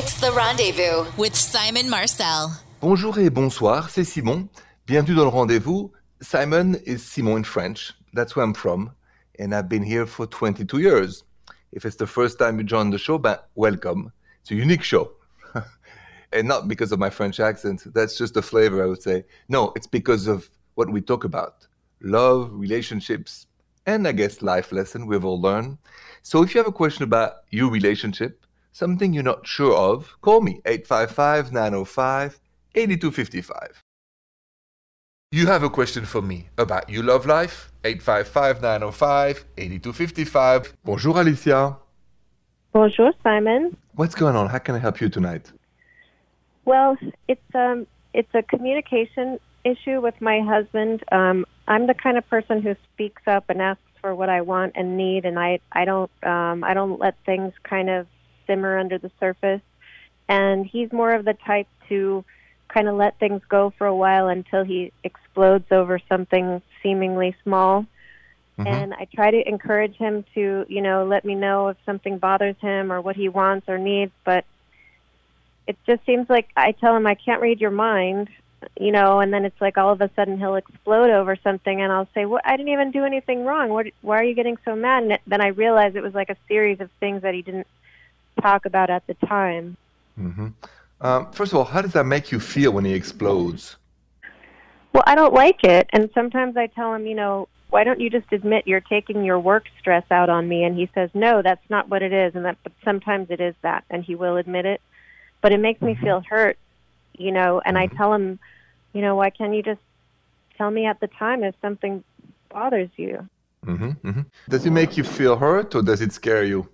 It's the rendezvous with Simon Marcel. Bonjour et bonsoir, c'est Simon. Bienvenue dans le rendez-vous. Simon is Simon in French. That's where I'm from. And I've been here for 22 years. If it's the first time you join the show, ben, welcome. It's a unique show. and not because of my French accent. That's just the flavor, I would say. No, it's because of what we talk about love, relationships, and I guess life lesson we've all learned. So if you have a question about your relationship, something you're not sure of, call me 855 905 8255. You have a question for me about your love life? 855 905 8255. Bonjour, Alicia. Bonjour, Simon. What's going on? How can I help you tonight? Well, it's um, it's a communication issue with my husband. Um, I'm the kind of person who speaks up and asks for what I want and need, and I I don't um, I don't let things kind of simmer under the surface. And he's more of the type to kind of let things go for a while until he explodes over something seemingly small. Mm-hmm. And I try to encourage him to, you know, let me know if something bothers him or what he wants or needs, but it just seems like I tell him I can't read your mind, you know, and then it's like all of a sudden he'll explode over something and I'll say, "What I didn't even do anything wrong. What why are you getting so mad?" And then I realize it was like a series of things that he didn't talk about at the time. Mm-hmm. Um, first of all, how does that make you feel when he explodes? Well, I don't like it, and sometimes I tell him, you know, why don't you just admit you're taking your work stress out on me? And he says, no, that's not what it is, and that, but sometimes it is that, and he will admit it, but it makes me mm-hmm. feel hurt, you know. And mm-hmm. I tell him, you know, why can't you just tell me at the time if something bothers you? Mm-hmm, mm-hmm. Does it make you feel hurt, or does it scare you?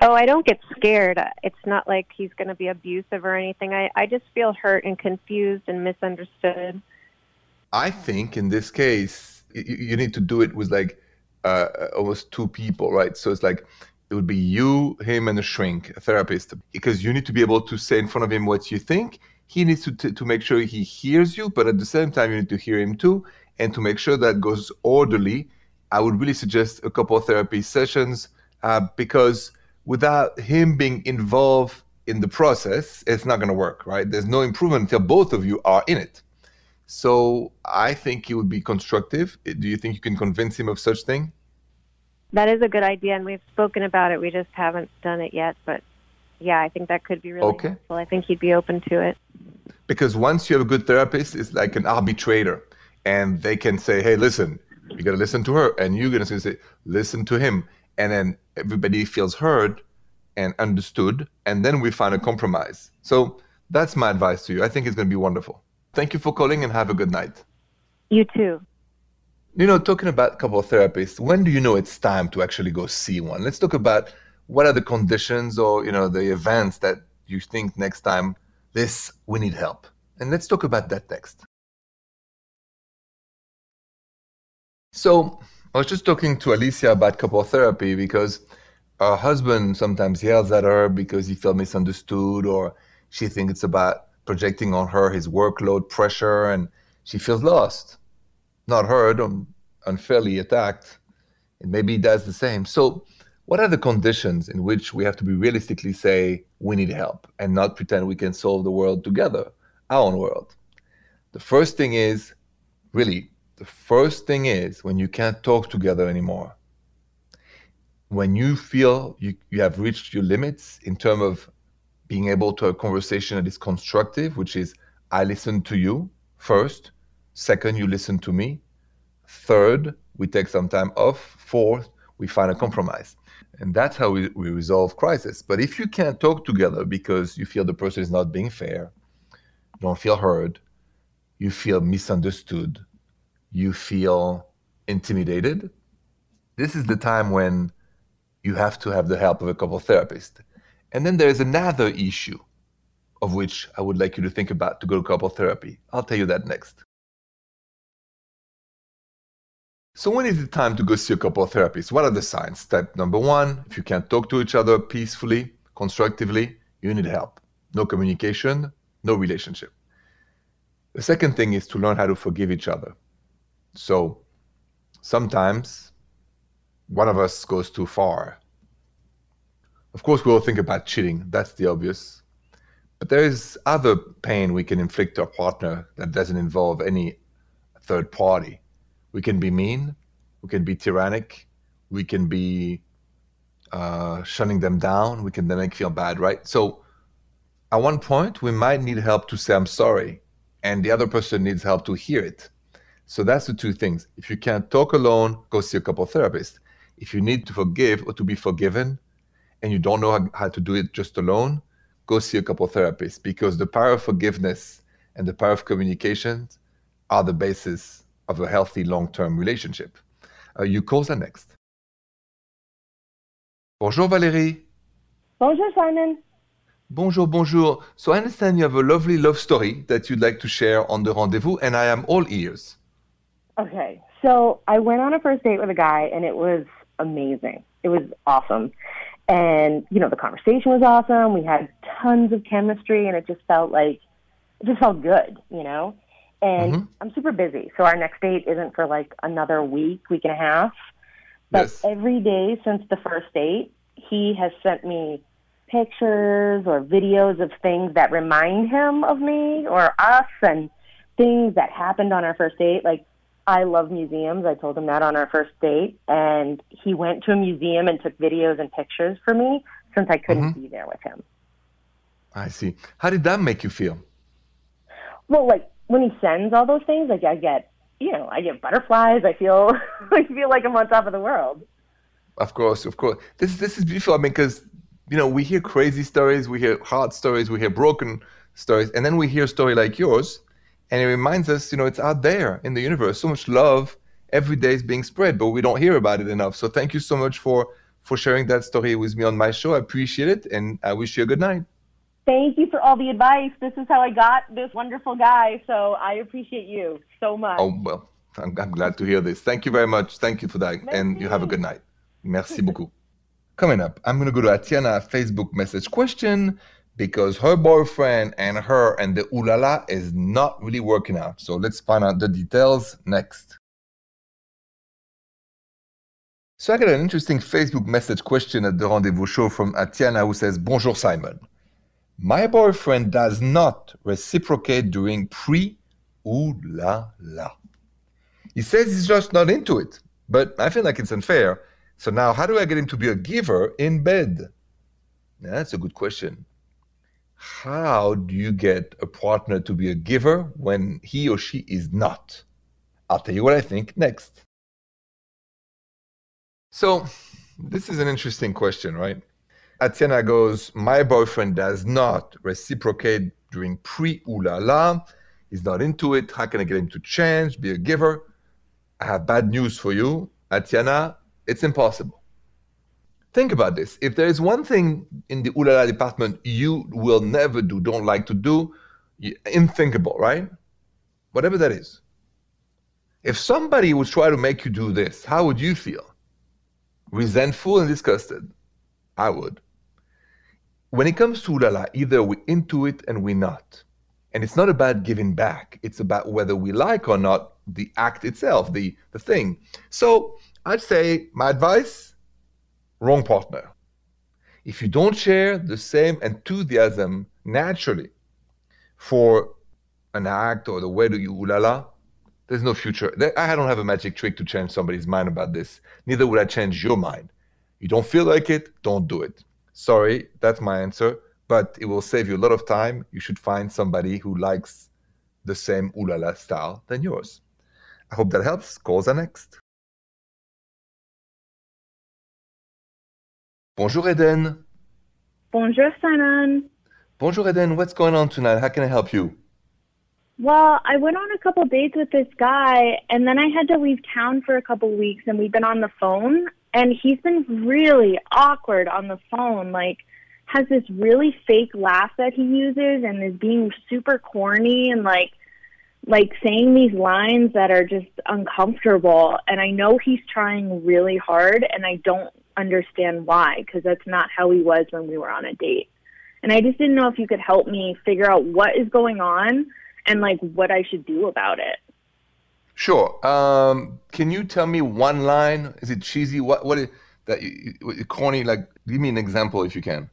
Oh, I don't get scared. It's not like he's going to be abusive or anything. I, I just feel hurt and confused and misunderstood. I think in this case, you, you need to do it with like uh, almost two people, right? So it's like it would be you, him, and a shrink, a therapist, because you need to be able to say in front of him what you think. He needs to, t- to make sure he hears you, but at the same time, you need to hear him too. And to make sure that goes orderly, I would really suggest a couple therapy sessions uh, because without him being involved in the process, it's not going to work, right? There's no improvement until both of you are in it. So I think it would be constructive. Do you think you can convince him of such thing? That is a good idea, and we've spoken about it. We just haven't done it yet, but yeah, I think that could be really okay. helpful. I think he'd be open to it. Because once you have a good therapist, it's like an arbitrator, and they can say, "Hey, listen, you got to listen to her," and you're going to say, "Listen to him," and then everybody feels heard and understood, and then we find a compromise. So that's my advice to you. I think it's going to be wonderful. Thank you for calling and have a good night. You too. You know, talking about couple therapists, when do you know it's time to actually go see one? Let's talk about what are the conditions or, you know, the events that you think next time this we need help. And let's talk about that next. So I was just talking to Alicia about couple therapy because her husband sometimes yells at her because he feels misunderstood or she thinks it's about projecting on her his workload pressure and she feels lost, not heard, unfairly attacked. And maybe he does the same. So, what are the conditions in which we have to be realistically say we need help and not pretend we can solve the world together, our own world? The first thing is really, the first thing is when you can't talk together anymore when you feel you, you have reached your limits in terms of being able to have a conversation that is constructive, which is I listen to you first, second, you listen to me, third, we take some time off, fourth, we find a compromise. And that's how we, we resolve crisis. But if you can't talk together because you feel the person is not being fair, you don't feel heard, you feel misunderstood, you feel intimidated, this is the time when you have to have the help of a couple therapists. And then there's another issue of which I would like you to think about to go to couple therapy. I'll tell you that next. So when is it time to go see a couple therapists? What are the signs? Step number one, if you can't talk to each other peacefully, constructively, you need help. No communication, no relationship. The second thing is to learn how to forgive each other. So sometimes one of us goes too far. Of course, we all think about cheating. That's the obvious. But there is other pain we can inflict to our partner that doesn't involve any third party. We can be mean, we can be tyrannic, we can be uh, shutting them down, we can make feel bad, right? So at one point, we might need help to say, I'm sorry, and the other person needs help to hear it. So that's the two things. If you can't talk alone, go see a couple therapists. If you need to forgive or to be forgiven, and you don't know how, to do it just alone, go see a couple therapists because the power of forgiveness and the power of communication are the basis of a healthy long-term relationship. Uh, you calls are next. Bonjour Valérie. Bonjour Simon. Bonjour, bonjour. So I understand you have a lovely love story that you'd like to share on the rendezvous, and I am all ears. Okay, so I went on a first date with a guy, and it was amazing. It was awesome. And, you know, the conversation was awesome. We had tons of chemistry, and it just felt like, it just felt good, you know? And mm-hmm. I'm super busy. So our next date isn't for like another week, week and a half. But yes. every day since the first date, he has sent me pictures or videos of things that remind him of me or us and things that happened on our first date. Like, I love museums. I told him that on our first date. And he went to a museum and took videos and pictures for me since I couldn't mm-hmm. be there with him. I see. How did that make you feel? Well, like when he sends all those things, like I get, you know, I get butterflies. I feel, I feel like I'm on top of the world. Of course, of course. This this is beautiful. I mean, because you know, we hear crazy stories, we hear hard stories, we hear broken stories, and then we hear a story like yours, and it reminds us, you know, it's out there in the universe. So much love every day is being spread, but we don't hear about it enough. So thank you so much for for sharing that story with me on my show. I appreciate it, and I wish you a good night. Thank you for all the advice. This is how I got this wonderful guy. So I appreciate you so much. Oh well, I'm, I'm glad to hear this. Thank you very much. Thank you for that, Merci. and you have a good night. Merci beaucoup. Coming up, I'm going to go to Atiana Facebook message question because her boyfriend and her and the ulala is not really working out. So let's find out the details next. So I got an interesting Facebook message question at the rendezvous show from Atiana who says, Bonjour Simon. My boyfriend does not reciprocate during pre ulala. He says he's just not into it, but I feel like it's unfair so now, how do I get him to be a giver in bed? Now, that's a good question. How do you get a partner to be a giver when he or she is not? I'll tell you what I think next. So, this is an interesting question, right? Atiana goes, My boyfriend does not reciprocate during pre ulala. He's not into it. How can I get him to change, be a giver? I have bad news for you. Atiana, it's impossible. Think about this. If there is one thing in the ulala department you will never do, don't like to do, unthinkable, right? Whatever that is. If somebody would try to make you do this, how would you feel? Resentful and disgusted. I would. When it comes to ulala, either we're into it and we're not. And it's not about giving back. It's about whether we like or not the act itself, the, the thing. So I'd say my advice wrong partner. If you don't share the same enthusiasm naturally for an act or the way do you ulala, there's no future. I don't have a magic trick to change somebody's mind about this. Neither would I change your mind. You don't feel like it, don't do it. Sorry, that's my answer, but it will save you a lot of time. You should find somebody who likes the same ulala style than yours. I hope that helps. Calls are next. Bonjour, Eden. Bonjour, Simon. Bonjour, Eden. What's going on tonight? How can I help you? Well, I went on a couple dates with this guy, and then I had to leave town for a couple weeks, and we've been on the phone, and he's been really awkward on the phone. Like, has this really fake laugh that he uses, and is being super corny, and like, like saying these lines that are just uncomfortable. And I know he's trying really hard, and I don't understand why because that's not how he was when we were on a date. And I just didn't know if you could help me figure out what is going on and like what I should do about it. Sure. Um, can you tell me one line? Is it cheesy? What? What? Is, that you, corny? Like, give me an example if you can.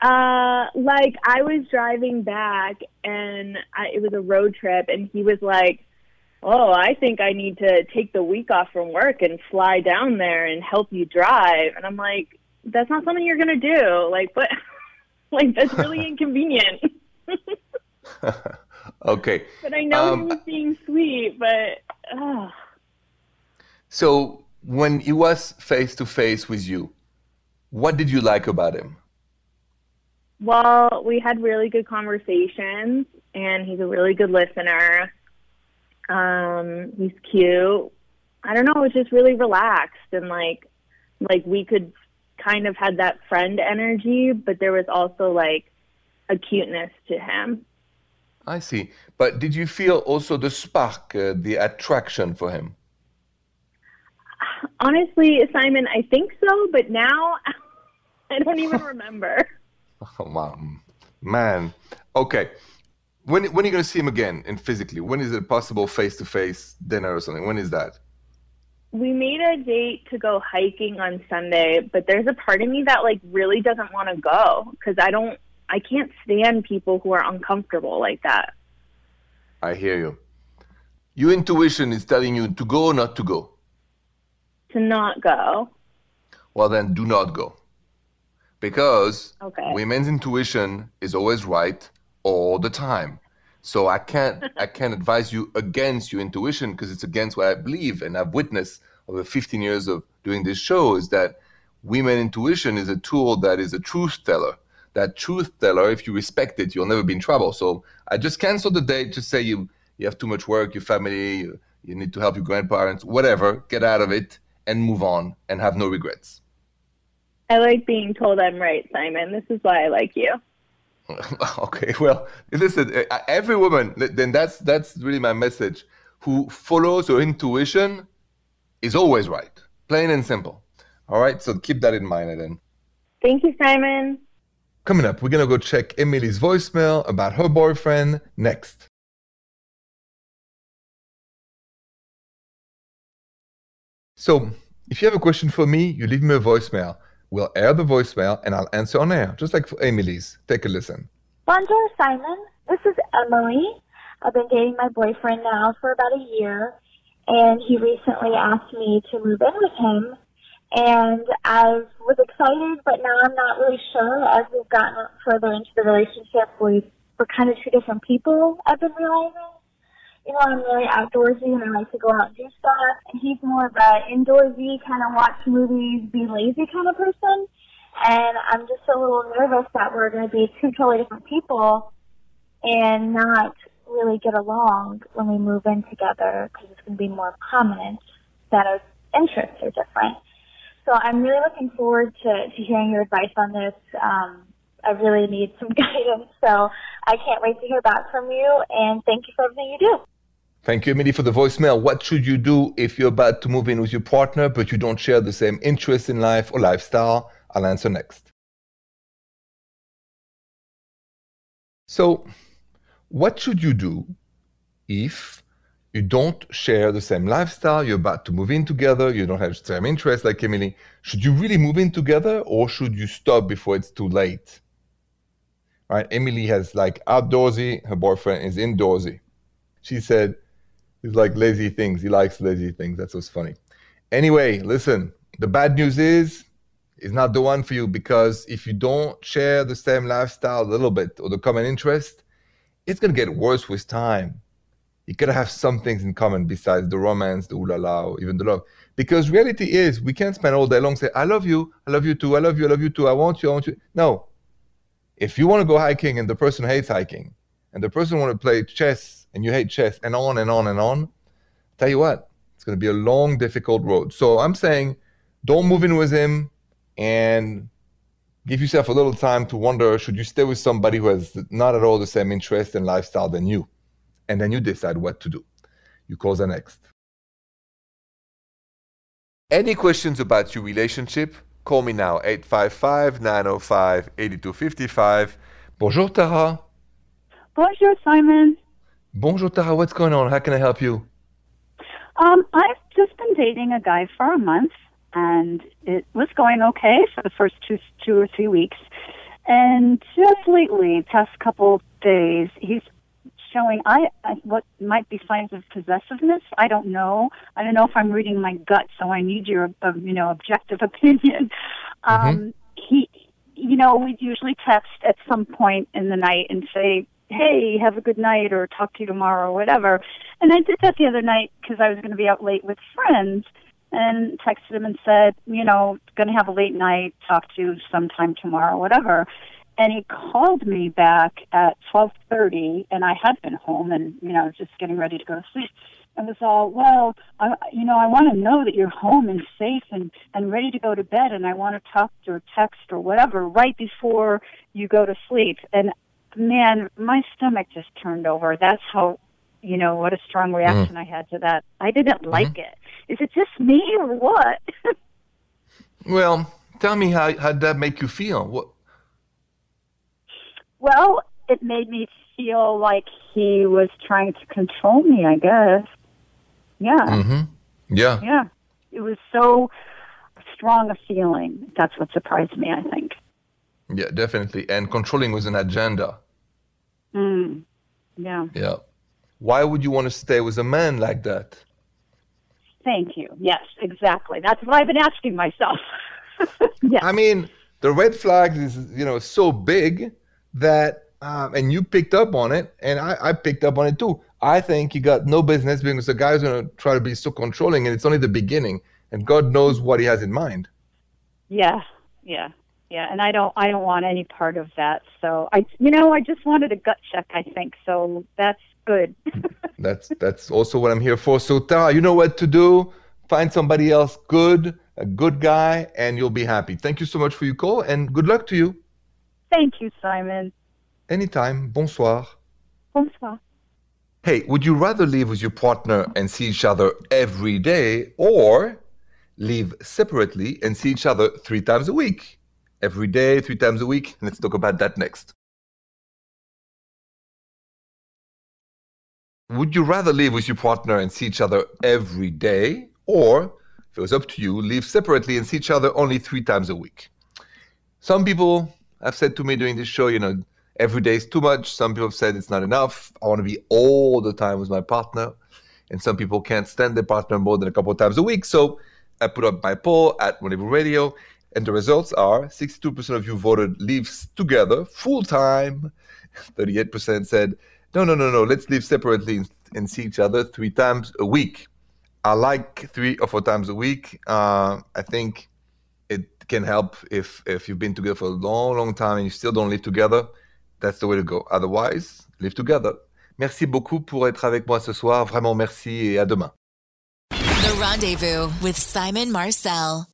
Uh, like I was driving back and I, it was a road trip, and he was like, "Oh, I think I need to take the week off from work and fly down there and help you drive." And I'm like, "That's not something you're gonna do." Like, but like that's really inconvenient. okay. But I know um, he was being sweet, but. Uh. So when he was face to face with you, what did you like about him? Well, we had really good conversations, and he's a really good listener. Um, he's cute. I don't know, it was just really relaxed and like like we could kind of had that friend energy, but there was also like a cuteness to him. I see. But did you feel also the spark, uh, the attraction for him? Honestly, Simon, I think so, but now I don't even remember. Oh, wow. Man. Okay. When, when are you going to see him again and physically? When is it possible face to face dinner or something? When is that? We made a date to go hiking on Sunday, but there's a part of me that like really doesn't want to go because I don't, I can't stand people who are uncomfortable like that. I hear you. Your intuition is telling you to go or not to go? To not go. Well, then do not go because okay. women's intuition is always right all the time. So I can't I can't advise you against your intuition because it's against what I believe and I've witnessed over 15 years of doing this show is that women intuition is a tool that is a truth teller. That truth teller, if you respect it, you'll never be in trouble. So I just cancel the date to say you you have too much work, your family, you, you need to help your grandparents, whatever. Get out of it and move on and have no regrets. I like being told I'm right, Simon. This is why I like you. okay, well, listen, uh, uh, every woman, then that's that's really my message. Who follows her intuition is always right, plain and simple. All right, so keep that in mind, then. Thank you, Simon. Coming up, we're gonna go check Emily's voicemail about her boyfriend next. So, if you have a question for me, you leave me a voicemail. We'll air the voicemail and I'll answer on air, just like for Emily's. Take a listen. Bonjour, Simon. This is Emily. I've been dating my boyfriend now for about a year, and he recently asked me to move in with him. And I was excited, but now I'm not really sure. As we've gotten further into the relationship, we've, we're kind of two different people. I've been realizing you know, I'm really outdoorsy and I like to go out and do stuff. And he's more of a indoorsy, kind of watch movies, be lazy kind of person. And I'm just a little nervous that we're going to be two totally different people and not really get along when we move in together because it's going to be more prominent that our interests are different. So I'm really looking forward to, to hearing your advice on this. Um, I really need some guidance. So I can't wait to hear back from you and thank you for everything you do. Thank you, Emily, for the voicemail. What should you do if you're about to move in with your partner, but you don't share the same interests in life or lifestyle? I'll answer next. So, what should you do if you don't share the same lifestyle, you're about to move in together, you don't have the same interests like Emily? Should you really move in together or should you stop before it's too late? Right? Emily has like outdoorsy, her boyfriend is indoorsy. She said, He's like lazy things. He likes lazy things. That's what's funny. Anyway, listen. The bad news is, is not the one for you because if you don't share the same lifestyle a little bit or the common interest, it's gonna get worse with time. You gotta have some things in common besides the romance, the ooh la la, or even the love. Because reality is, we can't spend all day long say, "I love you, I love you too, I love you, I love you too, I want you, I want you." No. If you want to go hiking and the person hates hiking, and the person want to play chess and you hate chess and on and on and on, tell you what, it's going to be a long, difficult road. So I'm saying don't move in with him and give yourself a little time to wonder should you stay with somebody who has not at all the same interest and lifestyle than you? And then you decide what to do. You call the next. Any questions about your relationship? Call me now, 855 905 8255. Bonjour, Tara. Bonjour, Simon. Bonjour, Tara. What's going on? How can I help you? Um, I've just been dating a guy for a month, and it was going okay for the first two two or three weeks. And just lately, past couple days, he's showing I, I what might be signs of possessiveness. I don't know. I don't know if I'm reading my gut, so I need your uh, you know objective opinion. Mm-hmm. Um, he, you know, we'd usually text at some point in the night and say, "Hey, have a good night," or "Talk to you tomorrow," or whatever. And I did that the other night because I was going to be out late with friends. And texted him and said, you know, going to have a late night, talk to you sometime tomorrow, whatever and he called me back at 12:30 and I had been home and you know just getting ready to go to sleep and was all well I, you know I want to know that you're home and safe and and ready to go to bed and I want to talk to or text or whatever right before you go to sleep and man my stomach just turned over that's how you know what a strong reaction mm. I had to that I didn't mm-hmm. like it is it just me or what well tell me how how did that make you feel what well, it made me feel like he was trying to control me, I guess. Yeah. Mm-hmm. Yeah. Yeah. It was so strong a feeling. That's what surprised me, I think. Yeah, definitely. And controlling was an agenda. Mm. Yeah. Yeah. Why would you want to stay with a man like that? Thank you. Yes, exactly. That's what I've been asking myself. yes. I mean, the red flag is, you know, so big that, um, and you picked up on it, and I, I picked up on it too. I think you got no business because the guy's going to try to be so controlling, and it's only the beginning, and God knows what he has in mind. Yeah, yeah, yeah, and I don't, I don't want any part of that. So I, you know, I just wanted a gut check. I think so. That's good. that's that's also what I'm here for. So Tara, you know what to do. Find somebody else good, a good guy, and you'll be happy. Thank you so much for your call, and good luck to you. Thank you, Simon. Anytime. Bonsoir. Bonsoir. Hey, would you rather live with your partner and see each other every day or live separately and see each other three times a week? Every day, three times a week. Let's talk about that next. Would you rather live with your partner and see each other every day or, if it was up to you, live separately and see each other only three times a week? Some people have said to me during this show, you know, every day is too much. Some people have said it's not enough. I want to be all the time with my partner. And some people can't stand their partner more than a couple of times a week. So I put up my poll at Rendezvous Radio, and the results are 62% of you voted leaves together full time. 38% said, no, no, no, no, let's live separately and see each other three times a week. I like three or four times a week. Uh, I think it can help if if you've been together for a long, long time and you still don't live together. That's the way to go. Otherwise, live together. Merci beaucoup pour être avec moi ce soir. Vraiment merci et à demain. The Rendezvous with Simon Marcel.